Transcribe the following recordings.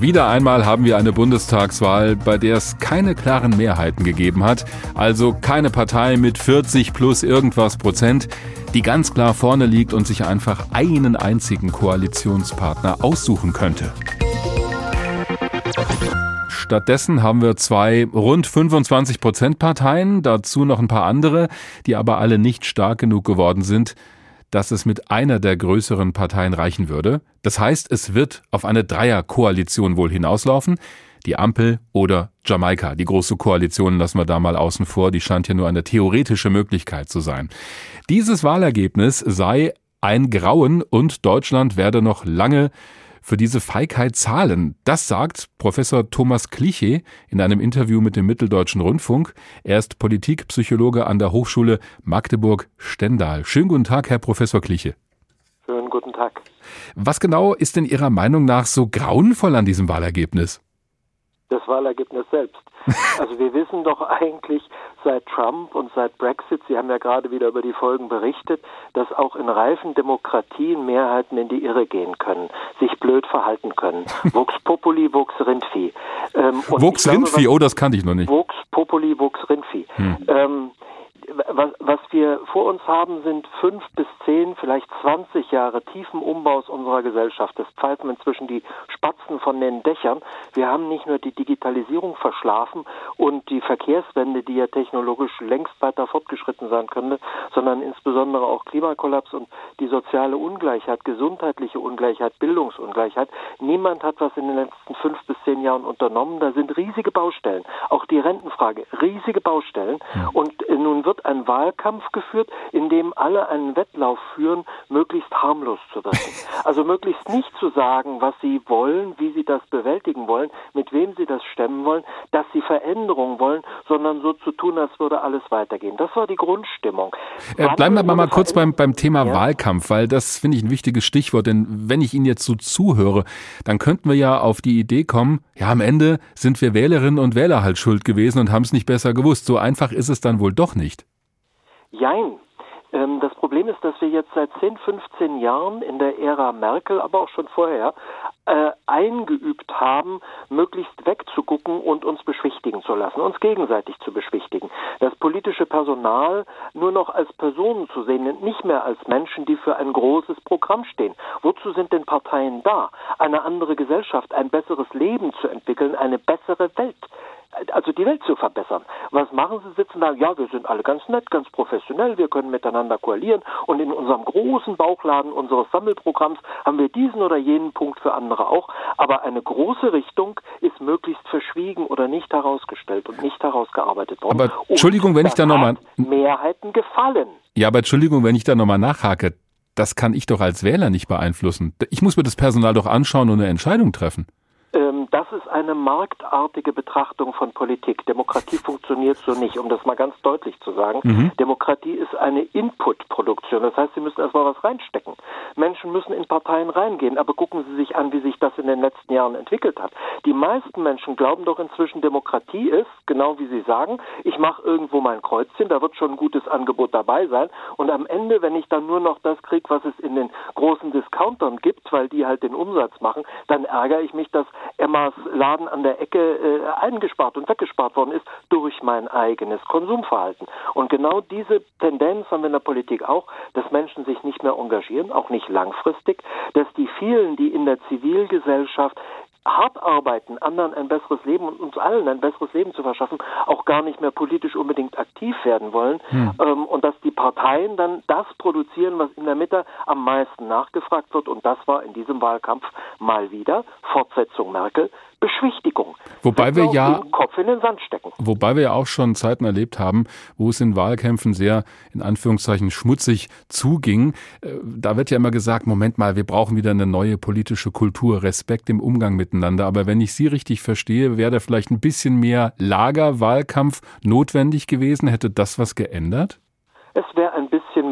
Wieder einmal haben wir eine Bundestagswahl, bei der es keine klaren Mehrheiten gegeben hat. Also keine Partei mit 40 plus irgendwas Prozent, die ganz klar vorne liegt und sich einfach einen einzigen Koalitionspartner aussuchen könnte. Stattdessen haben wir zwei rund 25 Prozent Parteien, dazu noch ein paar andere, die aber alle nicht stark genug geworden sind, dass es mit einer der größeren Parteien reichen würde. Das heißt, es wird auf eine Dreierkoalition wohl hinauslaufen. Die Ampel oder Jamaika. Die große Koalition lassen wir da mal außen vor. Die scheint ja nur eine theoretische Möglichkeit zu sein. Dieses Wahlergebnis sei ein Grauen und Deutschland werde noch lange für diese Feigheit zahlen. Das sagt Professor Thomas Kliche in einem Interview mit dem Mitteldeutschen Rundfunk. Er ist Politikpsychologe an der Hochschule Magdeburg-Stendal. Schönen guten Tag, Herr Professor Kliche. Schönen guten Tag. Was genau ist denn Ihrer Meinung nach so grauenvoll an diesem Wahlergebnis? Das Wahlergebnis selbst. Also wir wissen doch eigentlich seit Trump und seit Brexit, Sie haben ja gerade wieder über die Folgen berichtet, dass auch in reifen Demokratien Mehrheiten in die Irre gehen können, sich blöd verhalten können. Vox Populi, Vox Rindvieh. Ähm, Vox Rindvieh, oh, das kannte ich noch nicht. Vox Populi, Vox Rindvieh. Hm. Ähm, was, was wir vor uns haben, sind fünf bis zehn, vielleicht zwanzig Jahre tiefen Umbaus unserer Gesellschaft. Das pfeifen inzwischen die Spatzen von den Dächern. Wir haben nicht nur die Digitalisierung verschlafen und die Verkehrswende, die ja technologisch längst weiter fortgeschritten sein könnte, sondern insbesondere auch Klimakollaps und die soziale Ungleichheit, gesundheitliche Ungleichheit, Bildungsungleichheit. Niemand hat was in den letzten fünf bis zehn Jahren unternommen. Da sind riesige Baustellen. Auch die Rentenfrage, riesige Baustellen. Ja. Und äh, nun wird ein Wahlkampf geführt, in dem alle einen Wettlauf führen, möglichst harmlos zu wirken. Also möglichst nicht zu sagen, was sie wollen, wie sie das bewältigen wollen, mit wem sie das stemmen wollen, dass sie Veränderungen wollen, sondern so zu tun, als würde alles weitergehen. Das war die Grundstimmung. Äh, bleiben wir mal kurz beim, beim Thema ja? Wahlkampf, weil das finde ich ein wichtiges Stichwort, denn wenn ich Ihnen jetzt so zuhöre, dann könnten wir ja auf die Idee kommen, ja, am Ende sind wir Wählerinnen und Wähler halt schuld gewesen und haben es nicht besser gewusst. So einfach ist es dann wohl doch nicht. Jein. Ähm, das Problem ist, dass wir jetzt seit 10, 15 Jahren in der Ära Merkel, aber auch schon vorher, äh, eingeübt haben, möglichst wegzugucken und uns beschwichtigen zu lassen, uns gegenseitig zu beschwichtigen. Das politische Personal nur noch als Personen zu sehen und nicht mehr als Menschen, die für ein großes Programm stehen. Wozu sind denn Parteien da? Eine andere Gesellschaft, ein besseres Leben zu entwickeln, eine bessere Welt also die Welt zu verbessern. Was machen sie? Sitzen da, ja, wir sind alle ganz nett, ganz professionell, wir können miteinander koalieren und in unserem großen Bauchladen unseres Sammelprogramms haben wir diesen oder jenen Punkt für andere auch. Aber eine große Richtung ist möglichst verschwiegen oder nicht herausgestellt und nicht herausgearbeitet worden. Aber Entschuldigung, wenn ich da nochmal. Mehrheiten gefallen. Ja, aber Entschuldigung, wenn ich da nochmal nachhake. Das kann ich doch als Wähler nicht beeinflussen. Ich muss mir das Personal doch anschauen und eine Entscheidung treffen. Das ist eine marktartige Betrachtung von Politik. Demokratie funktioniert so nicht, um das mal ganz deutlich zu sagen. Mhm. Demokratie ist eine Input-Produktion. Das heißt, Sie müssen erstmal was reinstecken. Menschen müssen in Parteien reingehen, aber gucken Sie sich an, wie sich das in den letzten Jahren entwickelt hat. Die meisten Menschen glauben doch inzwischen, Demokratie ist, genau wie Sie sagen, ich mache irgendwo mein Kreuzchen, da wird schon ein gutes Angebot dabei sein und am Ende, wenn ich dann nur noch das kriege, was es in den großen Discountern gibt, weil die halt den Umsatz machen, dann ärgere ich mich, dass Emmas Laden an der Ecke äh, eingespart und weggespart worden ist durch mein eigenes Konsumverhalten. Und genau diese Tendenz haben wir in der Politik auch, dass Menschen sich nicht mehr engagieren, auch nicht langfristig, dass die vielen, die in der Zivilgesellschaft hart arbeiten, anderen ein besseres Leben und uns allen ein besseres Leben zu verschaffen, auch gar nicht mehr politisch unbedingt aktiv werden wollen hm. ähm, und die Parteien dann das produzieren, was in der Mitte am meisten nachgefragt wird und das war in diesem Wahlkampf mal wieder Fortsetzung Merkel, Beschwichtigung. Wobei wir ja Kopf in den Sand stecken. Wobei wir ja auch schon Zeiten erlebt haben, wo es in Wahlkämpfen sehr in Anführungszeichen schmutzig zuging. Äh, da wird ja immer gesagt, Moment mal, wir brauchen wieder eine neue politische Kultur, Respekt im Umgang miteinander. Aber wenn ich Sie richtig verstehe, wäre da vielleicht ein bisschen mehr Lagerwahlkampf notwendig gewesen. Hätte das was geändert? Es wäre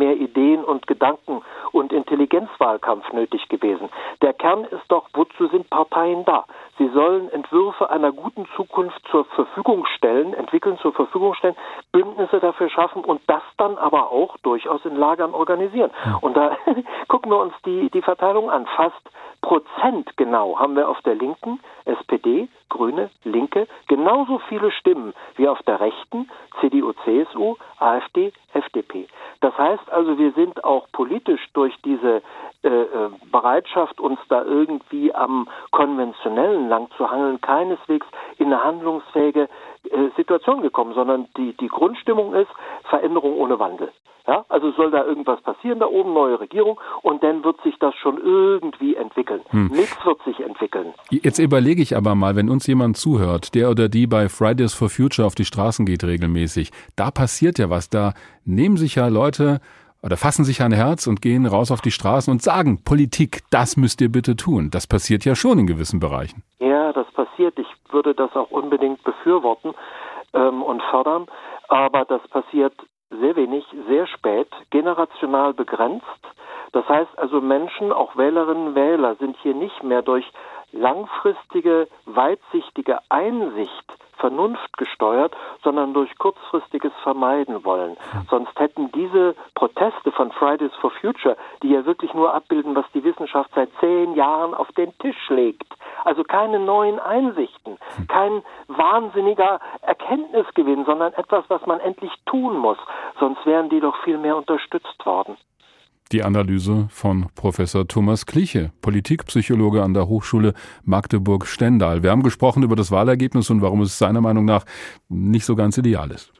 mehr Ideen und Gedanken und Intelligenzwahlkampf nötig gewesen. Der Kern ist doch, wozu sind Parteien da? Sie sollen Entwürfe einer guten Zukunft zur Verfügung stellen, entwickeln, zur Verfügung stellen, Bündnisse dafür schaffen und das dann aber auch durchaus in Lagern organisieren. Und da gucken wir uns die, die Verteilung an. Fast Prozent genau haben wir auf der Linken, SPD, Grüne, Linke, genauso viele Stimmen wie auf der Rechten, CDU, CSU, AfD, FDP. Das heißt also, wir sind auch politisch durch diese äh, äh, Bereitschaft, uns da irgendwie am konventionellen lang zu hangeln, keineswegs in eine handlungsfähige äh, Situation gekommen, sondern die, die Grundstimmung ist Veränderung ohne Wandel. Ja, also soll da irgendwas passieren da oben, neue Regierung, und dann wird sich das schon irgendwie entwickeln. Hm. Nichts wird sich entwickeln. Jetzt überlege ich aber mal, wenn uns jemand zuhört, der oder die bei Fridays for Future auf die Straßen geht regelmäßig, da passiert ja was, da nehmen sich ja Leute oder fassen sich ein Herz und gehen raus auf die Straßen und sagen, Politik, das müsst ihr bitte tun. Das passiert ja schon in gewissen Bereichen. Ja, das passiert. Ich würde das auch unbedingt befürworten ähm, und fördern. Aber das passiert sehr wenig, sehr spät, generational begrenzt. Das heißt also Menschen, auch Wählerinnen und Wähler, sind hier nicht mehr durch langfristige, weitsichtige Einsicht Vernunft gesteuert, sondern durch kurzfristiges Vermeiden wollen. Sonst hätten diese Proteste von Fridays for Future, die ja wirklich nur abbilden, was die Wissenschaft seit zehn Jahren auf den Tisch legt, also keine neuen Einsichten, kein wahnsinniger Erkenntnisgewinn, sondern etwas, was man endlich tun muss. Sonst wären die doch viel mehr unterstützt worden. Die Analyse von Professor Thomas Kliche, Politikpsychologe an der Hochschule Magdeburg-Stendal. Wir haben gesprochen über das Wahlergebnis und warum es seiner Meinung nach nicht so ganz ideal ist.